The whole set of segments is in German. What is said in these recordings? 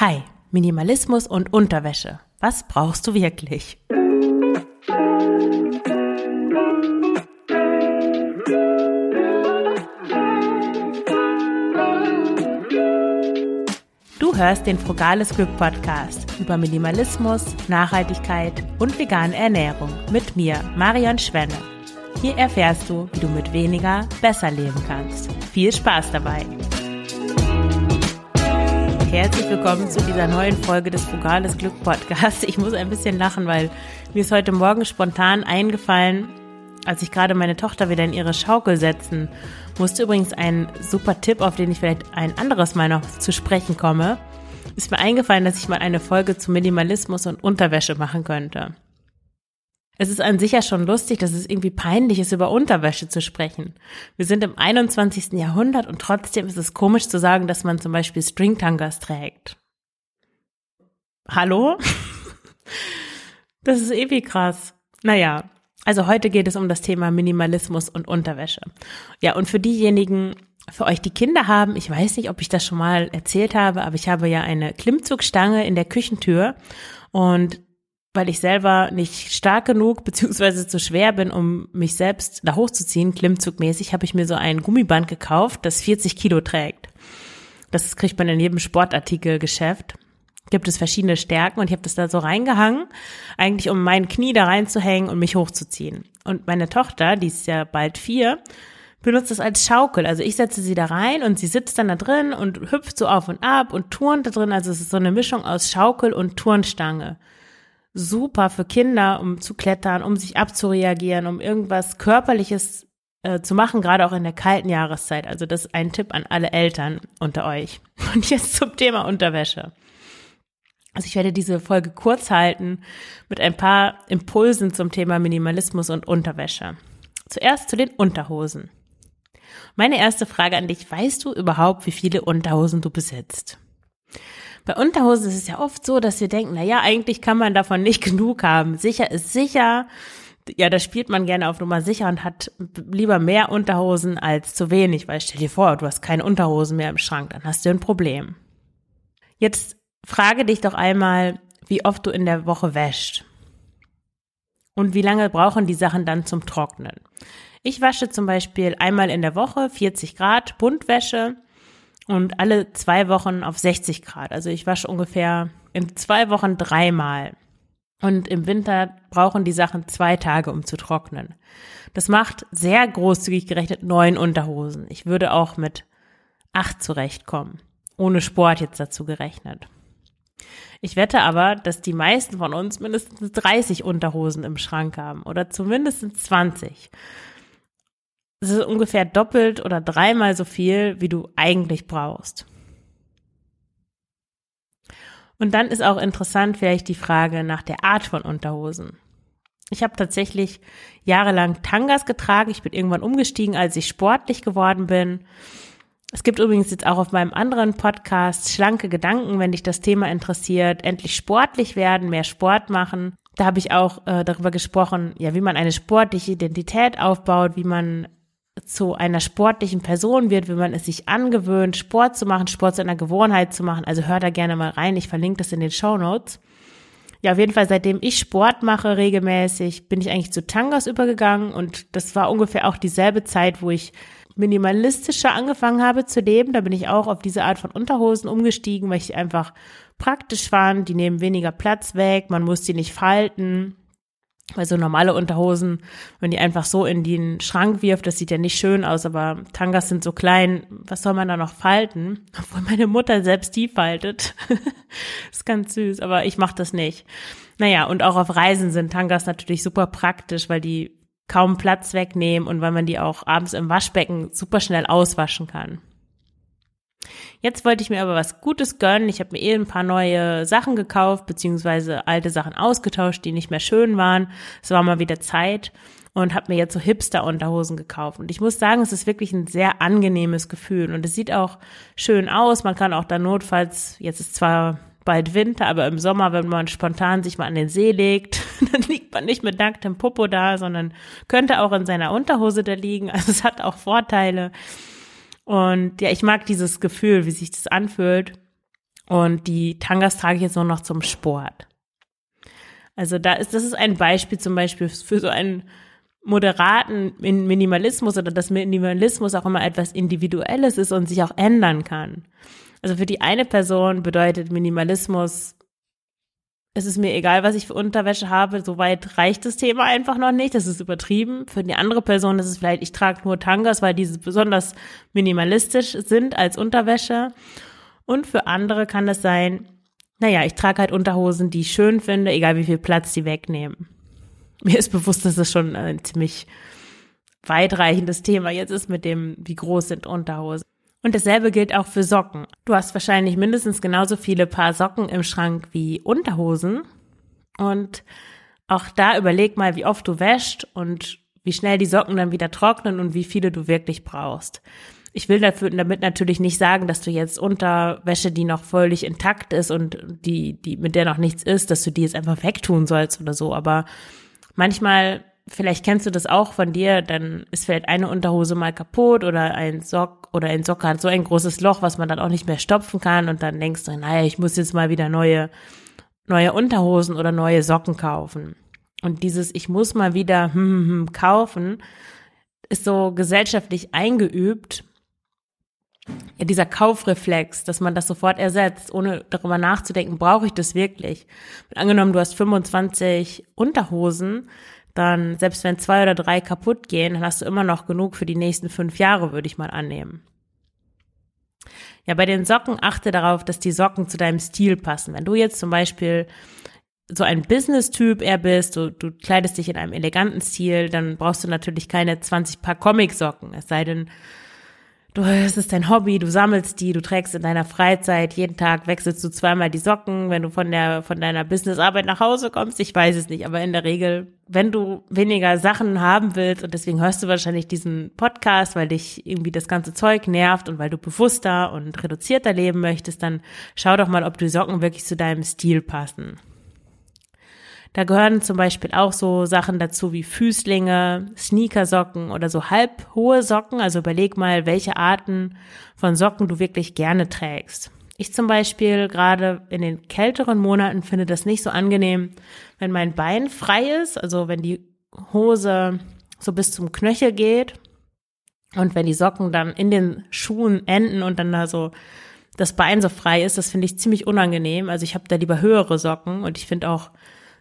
Hi, Minimalismus und Unterwäsche. Was brauchst du wirklich? Du hörst den Frugales Glück Podcast über Minimalismus, Nachhaltigkeit und vegane Ernährung mit mir, Marion Schwenne. Hier erfährst du, wie du mit weniger besser leben kannst. Viel Spaß dabei! Herzlich willkommen zu dieser neuen Folge des Frugales Glück Podcasts. Ich muss ein bisschen lachen, weil mir ist heute Morgen spontan eingefallen, als ich gerade meine Tochter wieder in ihre Schaukel setzen musste. Übrigens ein super Tipp, auf den ich vielleicht ein anderes Mal noch zu sprechen komme. Ist mir eingefallen, dass ich mal eine Folge zu Minimalismus und Unterwäsche machen könnte. Es ist an sich ja schon lustig, dass es irgendwie peinlich ist, über Unterwäsche zu sprechen. Wir sind im 21. Jahrhundert und trotzdem ist es komisch zu sagen, dass man zum Beispiel Stringtangas trägt. Hallo? Das ist irgendwie krass. Naja, also heute geht es um das Thema Minimalismus und Unterwäsche. Ja, und für diejenigen, für euch, die Kinder haben, ich weiß nicht, ob ich das schon mal erzählt habe, aber ich habe ja eine Klimmzugstange in der Küchentür und weil ich selber nicht stark genug beziehungsweise zu schwer bin, um mich selbst da hochzuziehen, klimmzugmäßig, habe ich mir so ein Gummiband gekauft, das 40 Kilo trägt. Das kriegt man in jedem Sportartikelgeschäft. Gibt es verschiedene Stärken und ich habe das da so reingehangen, eigentlich um mein Knie da reinzuhängen und mich hochzuziehen. Und meine Tochter, die ist ja bald vier, benutzt das als Schaukel. Also ich setze sie da rein und sie sitzt dann da drin und hüpft so auf und ab und turnt da drin. Also es ist so eine Mischung aus Schaukel und Turnstange super für Kinder, um zu klettern, um sich abzureagieren, um irgendwas Körperliches äh, zu machen, gerade auch in der kalten Jahreszeit. Also das ist ein Tipp an alle Eltern unter euch. Und jetzt zum Thema Unterwäsche. Also ich werde diese Folge kurz halten mit ein paar Impulsen zum Thema Minimalismus und Unterwäsche. Zuerst zu den Unterhosen. Meine erste Frage an dich, weißt du überhaupt, wie viele Unterhosen du besitzt? Bei Unterhosen ist es ja oft so, dass wir denken, na ja, eigentlich kann man davon nicht genug haben. Sicher ist sicher. Ja, da spielt man gerne auf Nummer sicher und hat lieber mehr Unterhosen als zu wenig, weil stell dir vor, du hast keine Unterhosen mehr im Schrank, dann hast du ein Problem. Jetzt frage dich doch einmal, wie oft du in der Woche wäscht. Und wie lange brauchen die Sachen dann zum Trocknen? Ich wasche zum Beispiel einmal in der Woche 40 Grad Buntwäsche und alle zwei Wochen auf 60 Grad. Also ich wasche ungefähr in zwei Wochen dreimal. Und im Winter brauchen die Sachen zwei Tage, um zu trocknen. Das macht sehr großzügig gerechnet neun Unterhosen. Ich würde auch mit acht zurechtkommen. Ohne Sport jetzt dazu gerechnet. Ich wette aber, dass die meisten von uns mindestens 30 Unterhosen im Schrank haben oder zumindest 20. Es ist ungefähr doppelt oder dreimal so viel, wie du eigentlich brauchst. Und dann ist auch interessant vielleicht die Frage nach der Art von Unterhosen. Ich habe tatsächlich jahrelang Tangas getragen. Ich bin irgendwann umgestiegen, als ich sportlich geworden bin. Es gibt übrigens jetzt auch auf meinem anderen Podcast schlanke Gedanken, wenn dich das Thema interessiert. Endlich sportlich werden, mehr Sport machen. Da habe ich auch äh, darüber gesprochen, ja, wie man eine sportliche Identität aufbaut, wie man zu einer sportlichen Person wird, wenn man es sich angewöhnt, Sport zu machen, Sport zu einer Gewohnheit zu machen. Also hör da gerne mal rein. Ich verlinke das in den Show Notes. Ja, auf jeden Fall, seitdem ich Sport mache regelmäßig, bin ich eigentlich zu Tangas übergegangen und das war ungefähr auch dieselbe Zeit, wo ich minimalistischer angefangen habe zu leben. Da bin ich auch auf diese Art von Unterhosen umgestiegen, weil ich einfach praktisch fand. Die nehmen weniger Platz weg, man muss die nicht falten. Weil so normale Unterhosen, wenn die einfach so in den Schrank wirft, das sieht ja nicht schön aus, aber Tangas sind so klein, was soll man da noch falten? Obwohl meine Mutter selbst die faltet. ist ganz süß, aber ich mache das nicht. Naja, und auch auf Reisen sind Tangas natürlich super praktisch, weil die kaum Platz wegnehmen und weil man die auch abends im Waschbecken super schnell auswaschen kann. Jetzt wollte ich mir aber was Gutes gönnen. Ich habe mir eh ein paar neue Sachen gekauft, beziehungsweise alte Sachen ausgetauscht, die nicht mehr schön waren. Es war mal wieder Zeit und habe mir jetzt so Hipster-Unterhosen gekauft. Und ich muss sagen, es ist wirklich ein sehr angenehmes Gefühl und es sieht auch schön aus. Man kann auch da notfalls, jetzt ist zwar bald Winter, aber im Sommer, wenn man spontan sich mal an den See legt, dann liegt man nicht mit nacktem Popo da, sondern könnte auch in seiner Unterhose da liegen. Also es hat auch Vorteile. Und ja, ich mag dieses Gefühl, wie sich das anfühlt. Und die Tangas trage ich jetzt nur noch zum Sport. Also da ist, das ist ein Beispiel zum Beispiel für so einen moderaten Minimalismus oder dass Minimalismus auch immer etwas Individuelles ist und sich auch ändern kann. Also für die eine Person bedeutet Minimalismus, es ist mir egal, was ich für Unterwäsche habe, soweit reicht das Thema einfach noch nicht, das ist übertrieben. Für die andere Person ist es vielleicht, ich trage nur Tangas, weil diese besonders minimalistisch sind als Unterwäsche. Und für andere kann es sein, naja, ich trage halt Unterhosen, die ich schön finde, egal wie viel Platz die wegnehmen. Mir ist bewusst, dass das schon ein ziemlich weitreichendes Thema jetzt ist mit dem, wie groß sind Unterhosen. Und dasselbe gilt auch für Socken. Du hast wahrscheinlich mindestens genauso viele Paar Socken im Schrank wie Unterhosen. Und auch da überleg mal, wie oft du wäscht und wie schnell die Socken dann wieder trocknen und wie viele du wirklich brauchst. Ich will dafür, damit natürlich nicht sagen, dass du jetzt Unterwäsche, die noch völlig intakt ist und die, die, mit der noch nichts ist, dass du die jetzt einfach wegtun sollst oder so. Aber manchmal vielleicht kennst du das auch von dir, dann ist vielleicht eine Unterhose mal kaputt oder ein Sock oder ein Sock so ein großes Loch, was man dann auch nicht mehr stopfen kann und dann denkst du, naja, ich muss jetzt mal wieder neue, neue Unterhosen oder neue Socken kaufen. Und dieses ich muss mal wieder hm, hm, hm, kaufen ist so gesellschaftlich eingeübt. Ja, dieser Kaufreflex, dass man das sofort ersetzt, ohne darüber nachzudenken, brauche ich das wirklich? Angenommen, du hast 25 Unterhosen, dann selbst wenn zwei oder drei kaputt gehen, dann hast du immer noch genug für die nächsten fünf Jahre, würde ich mal annehmen. Ja, bei den Socken achte darauf, dass die Socken zu deinem Stil passen. Wenn du jetzt zum Beispiel so ein Business-Typ eher bist, du, du kleidest dich in einem eleganten Stil, dann brauchst du natürlich keine 20 Paar Comic-Socken. Es sei denn, du, es ist dein Hobby, du sammelst die, du trägst in deiner Freizeit, jeden Tag wechselst du zweimal die Socken, wenn du von der, von deiner Businessarbeit nach Hause kommst, ich weiß es nicht, aber in der Regel, wenn du weniger Sachen haben willst und deswegen hörst du wahrscheinlich diesen Podcast, weil dich irgendwie das ganze Zeug nervt und weil du bewusster und reduzierter leben möchtest, dann schau doch mal, ob die Socken wirklich zu deinem Stil passen. Da gehören zum Beispiel auch so Sachen dazu wie Füßlinge, Sneakersocken oder so halbhohe Socken. Also überleg mal, welche Arten von Socken du wirklich gerne trägst. Ich zum Beispiel gerade in den kälteren Monaten finde das nicht so angenehm, wenn mein Bein frei ist, also wenn die Hose so bis zum Knöchel geht und wenn die Socken dann in den Schuhen enden und dann da so das Bein so frei ist, das finde ich ziemlich unangenehm. Also ich habe da lieber höhere Socken und ich finde auch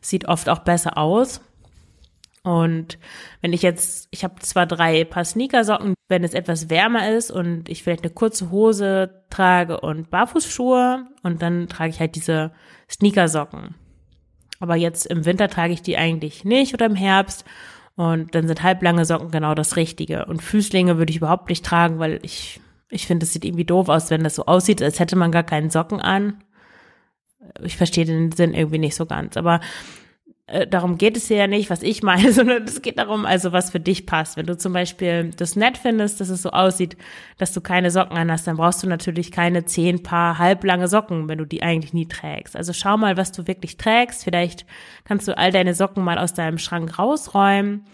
sieht oft auch besser aus. Und wenn ich jetzt, ich habe zwar drei Paar Sneakersocken, wenn es etwas wärmer ist und ich vielleicht eine kurze Hose trage und Barfußschuhe und dann trage ich halt diese Sneakersocken. Aber jetzt im Winter trage ich die eigentlich nicht oder im Herbst und dann sind halblange Socken genau das Richtige. Und Füßlinge würde ich überhaupt nicht tragen, weil ich, ich finde, es sieht irgendwie doof aus, wenn das so aussieht, als hätte man gar keinen Socken an ich verstehe den Sinn irgendwie nicht so ganz. Aber äh, darum geht es ja nicht, was ich meine, sondern es geht darum, also was für dich passt. Wenn du zum Beispiel das nett findest, dass es so aussieht, dass du keine Socken an hast, dann brauchst du natürlich keine zehn Paar halblange Socken, wenn du die eigentlich nie trägst. Also schau mal, was du wirklich trägst. Vielleicht kannst du all deine Socken mal aus deinem Schrank rausräumen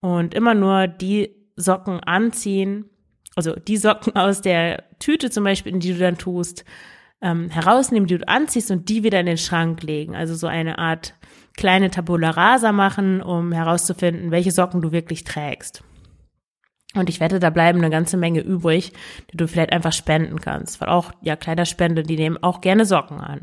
und immer nur die Socken anziehen, also die Socken aus der Tüte zum Beispiel, in die du dann tust, ähm, herausnehmen, die du anziehst und die wieder in den Schrank legen. Also so eine Art kleine Tabula rasa machen, um herauszufinden, welche Socken du wirklich trägst. Und ich wette, da bleiben eine ganze Menge übrig, die du vielleicht einfach spenden kannst. Weil auch, ja, Kleiderspende, die nehmen auch gerne Socken an.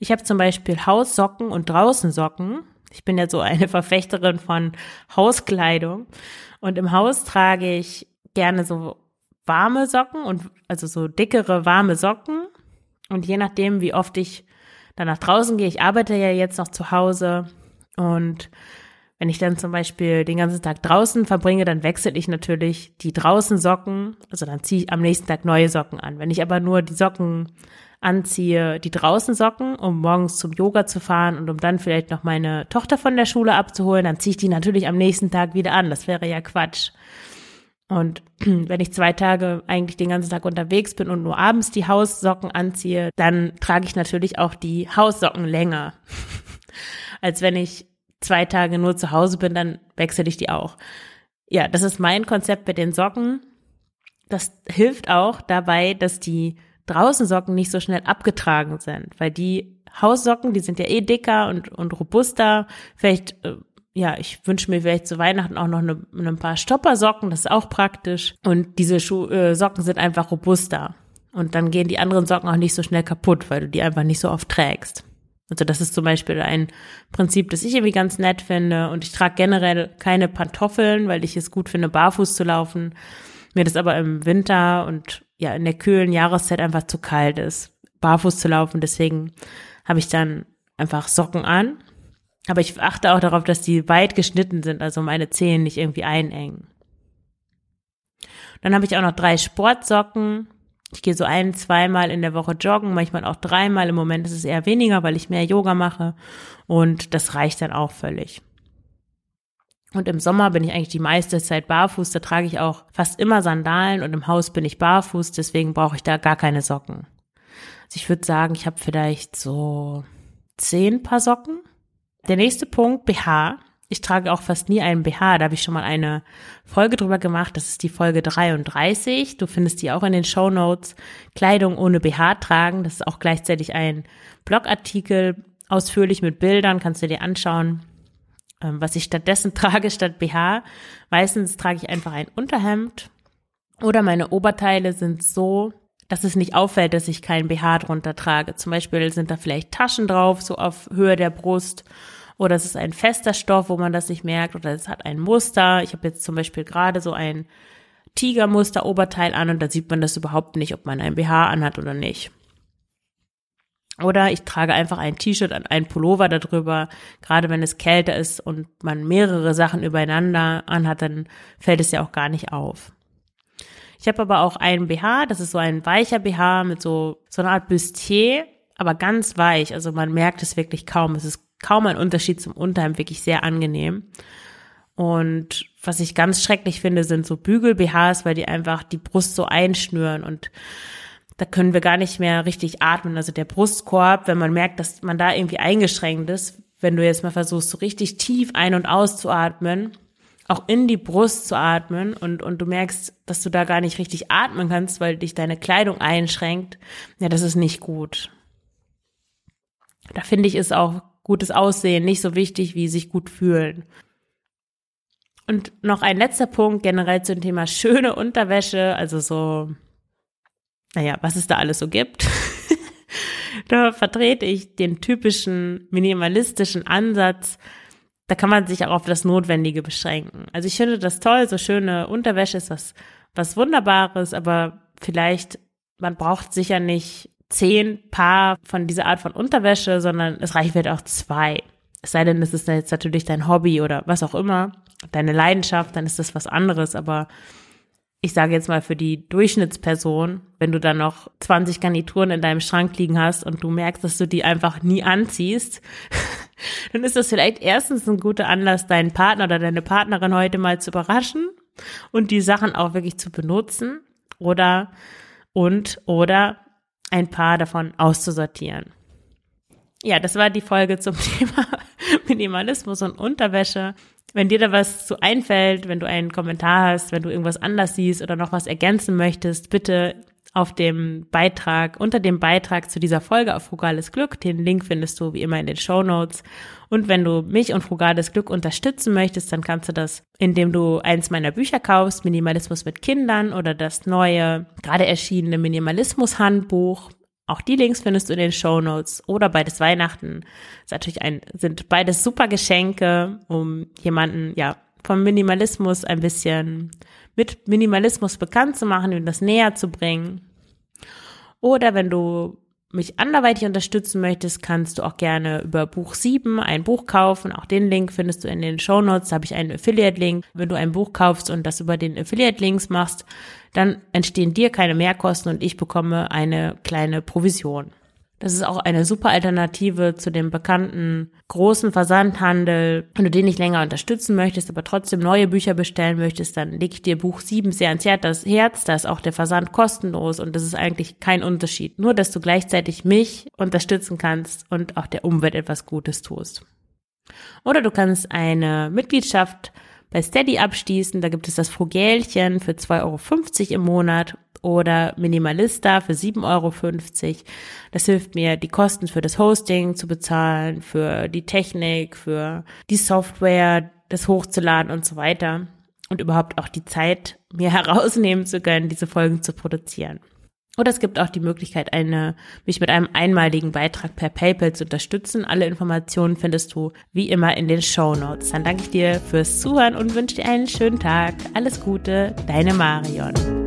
Ich habe zum Beispiel Haussocken und Draußensocken. Ich bin ja so eine Verfechterin von Hauskleidung. Und im Haus trage ich gerne so warme Socken und also so dickere warme Socken. Und je nachdem, wie oft ich dann nach draußen gehe, ich arbeite ja jetzt noch zu Hause und wenn ich dann zum Beispiel den ganzen Tag draußen verbringe, dann wechsle ich natürlich die draußen Socken, also dann ziehe ich am nächsten Tag neue Socken an. Wenn ich aber nur die Socken anziehe, die draußen Socken, um morgens zum Yoga zu fahren und um dann vielleicht noch meine Tochter von der Schule abzuholen, dann ziehe ich die natürlich am nächsten Tag wieder an. Das wäre ja Quatsch. Und wenn ich zwei Tage eigentlich den ganzen Tag unterwegs bin und nur abends die Haussocken anziehe, dann trage ich natürlich auch die Haussocken länger. Als wenn ich zwei Tage nur zu Hause bin, dann wechsle ich die auch. Ja, das ist mein Konzept mit den Socken. Das hilft auch dabei, dass die Draußensocken nicht so schnell abgetragen sind, weil die Haussocken, die sind ja eh dicker und, und robuster. Vielleicht, äh, ja, ich wünsche mir vielleicht zu Weihnachten auch noch eine, ein paar Stoppersocken, das ist auch praktisch. Und diese Schuh, äh, Socken sind einfach robuster. Und dann gehen die anderen Socken auch nicht so schnell kaputt, weil du die einfach nicht so oft trägst. Also das ist zum Beispiel ein Prinzip, das ich irgendwie ganz nett finde. Und ich trage generell keine Pantoffeln, weil ich es gut finde, barfuß zu laufen. Mir das aber im Winter und ja in der kühlen Jahreszeit einfach zu kalt ist, barfuß zu laufen. Deswegen habe ich dann einfach Socken an. Aber ich achte auch darauf, dass die weit geschnitten sind, also meine Zehen nicht irgendwie einengen. Dann habe ich auch noch drei Sportsocken. Ich gehe so ein, zweimal in der Woche joggen, manchmal auch dreimal. Im Moment ist es eher weniger, weil ich mehr Yoga mache. Und das reicht dann auch völlig. Und im Sommer bin ich eigentlich die meiste Zeit barfuß. Da trage ich auch fast immer Sandalen und im Haus bin ich barfuß. Deswegen brauche ich da gar keine Socken. Also ich würde sagen, ich habe vielleicht so zehn Paar Socken. Der nächste Punkt, BH. Ich trage auch fast nie einen BH. Da habe ich schon mal eine Folge drüber gemacht. Das ist die Folge 33. Du findest die auch in den Show Notes. Kleidung ohne BH tragen. Das ist auch gleichzeitig ein Blogartikel, ausführlich mit Bildern. Kannst du dir anschauen, ähm, was ich stattdessen trage statt BH. Meistens trage ich einfach ein Unterhemd oder meine Oberteile sind so, dass es nicht auffällt, dass ich keinen BH drunter trage. Zum Beispiel sind da vielleicht Taschen drauf, so auf Höhe der Brust oder es ist ein fester Stoff, wo man das nicht merkt, oder es hat ein Muster. Ich habe jetzt zum Beispiel gerade so ein Tigermuster-Oberteil an und da sieht man das überhaupt nicht, ob man ein BH anhat oder nicht. Oder ich trage einfach ein T-Shirt und ein Pullover darüber. Gerade wenn es kälter ist und man mehrere Sachen übereinander anhat, dann fällt es ja auch gar nicht auf. Ich habe aber auch einen BH, das ist so ein weicher BH mit so, so einer Art Bustier, aber ganz weich. Also man merkt es wirklich kaum. Es ist kaum ein Unterschied zum Unterhemd, wirklich sehr angenehm. Und was ich ganz schrecklich finde, sind so Bügel-BHs, weil die einfach die Brust so einschnüren und da können wir gar nicht mehr richtig atmen. Also der Brustkorb, wenn man merkt, dass man da irgendwie eingeschränkt ist, wenn du jetzt mal versuchst, so richtig tief ein- und auszuatmen, auch in die Brust zu atmen und, und du merkst, dass du da gar nicht richtig atmen kannst, weil dich deine Kleidung einschränkt, ja, das ist nicht gut. Da finde ich es auch gutes Aussehen nicht so wichtig wie sich gut fühlen. Und noch ein letzter Punkt generell zum Thema schöne Unterwäsche, also so, naja, was es da alles so gibt. da vertrete ich den typischen minimalistischen Ansatz. Da kann man sich auch auf das Notwendige beschränken. Also ich finde das toll, so schöne Unterwäsche ist was, was Wunderbares, aber vielleicht, man braucht sicher nicht zehn Paar von dieser Art von Unterwäsche, sondern es reicht vielleicht auch zwei. Es sei denn, es ist jetzt natürlich dein Hobby oder was auch immer, deine Leidenschaft, dann ist das was anderes. Aber ich sage jetzt mal für die Durchschnittsperson, wenn du dann noch 20 Garnituren in deinem Schrank liegen hast und du merkst, dass du die einfach nie anziehst, dann ist das vielleicht erstens ein guter Anlass, deinen Partner oder deine Partnerin heute mal zu überraschen und die Sachen auch wirklich zu benutzen oder und oder ein paar davon auszusortieren. Ja, das war die Folge zum Thema Minimalismus und Unterwäsche. Wenn dir da was zu einfällt, wenn du einen Kommentar hast, wenn du irgendwas anders siehst oder noch was ergänzen möchtest, bitte auf dem Beitrag, unter dem Beitrag zu dieser Folge auf Frugales Glück. Den Link findest du wie immer in den Show Notes. Und wenn du mich und Frugales Glück unterstützen möchtest, dann kannst du das, indem du eins meiner Bücher kaufst, Minimalismus mit Kindern oder das neue, gerade erschienene Minimalismus-Handbuch. Auch die Links findest du in den Show Notes oder beides Weihnachten. ist natürlich ein, sind beides super Geschenke, um jemanden, ja, vom Minimalismus ein bisschen mit Minimalismus bekannt zu machen und das näher zu bringen. Oder wenn du mich anderweitig unterstützen möchtest, kannst du auch gerne über Buch 7 ein Buch kaufen. Auch den Link findest du in den Show Notes. Da habe ich einen Affiliate-Link. Wenn du ein Buch kaufst und das über den Affiliate-Links machst, dann entstehen dir keine Mehrkosten und ich bekomme eine kleine Provision. Das ist auch eine super Alternative zu dem bekannten großen Versandhandel. Wenn du den nicht länger unterstützen möchtest, aber trotzdem neue Bücher bestellen möchtest, dann leg ich dir Buch 7 sehr ans Herz. Da ist auch der Versand kostenlos und das ist eigentlich kein Unterschied. Nur, dass du gleichzeitig mich unterstützen kannst und auch der Umwelt etwas Gutes tust. Oder du kannst eine Mitgliedschaft bei Steady abschließen. Da gibt es das Frugälchen für 2,50 Euro im Monat. Oder Minimalista für 7,50 Euro. Das hilft mir, die Kosten für das Hosting zu bezahlen, für die Technik, für die Software, das hochzuladen und so weiter. Und überhaupt auch die Zeit mir herausnehmen zu können, diese Folgen zu produzieren. Oder es gibt auch die Möglichkeit, eine, mich mit einem einmaligen Beitrag per PayPal zu unterstützen. Alle Informationen findest du wie immer in den Show Notes. Dann danke ich dir fürs Zuhören und wünsche dir einen schönen Tag. Alles Gute, deine Marion.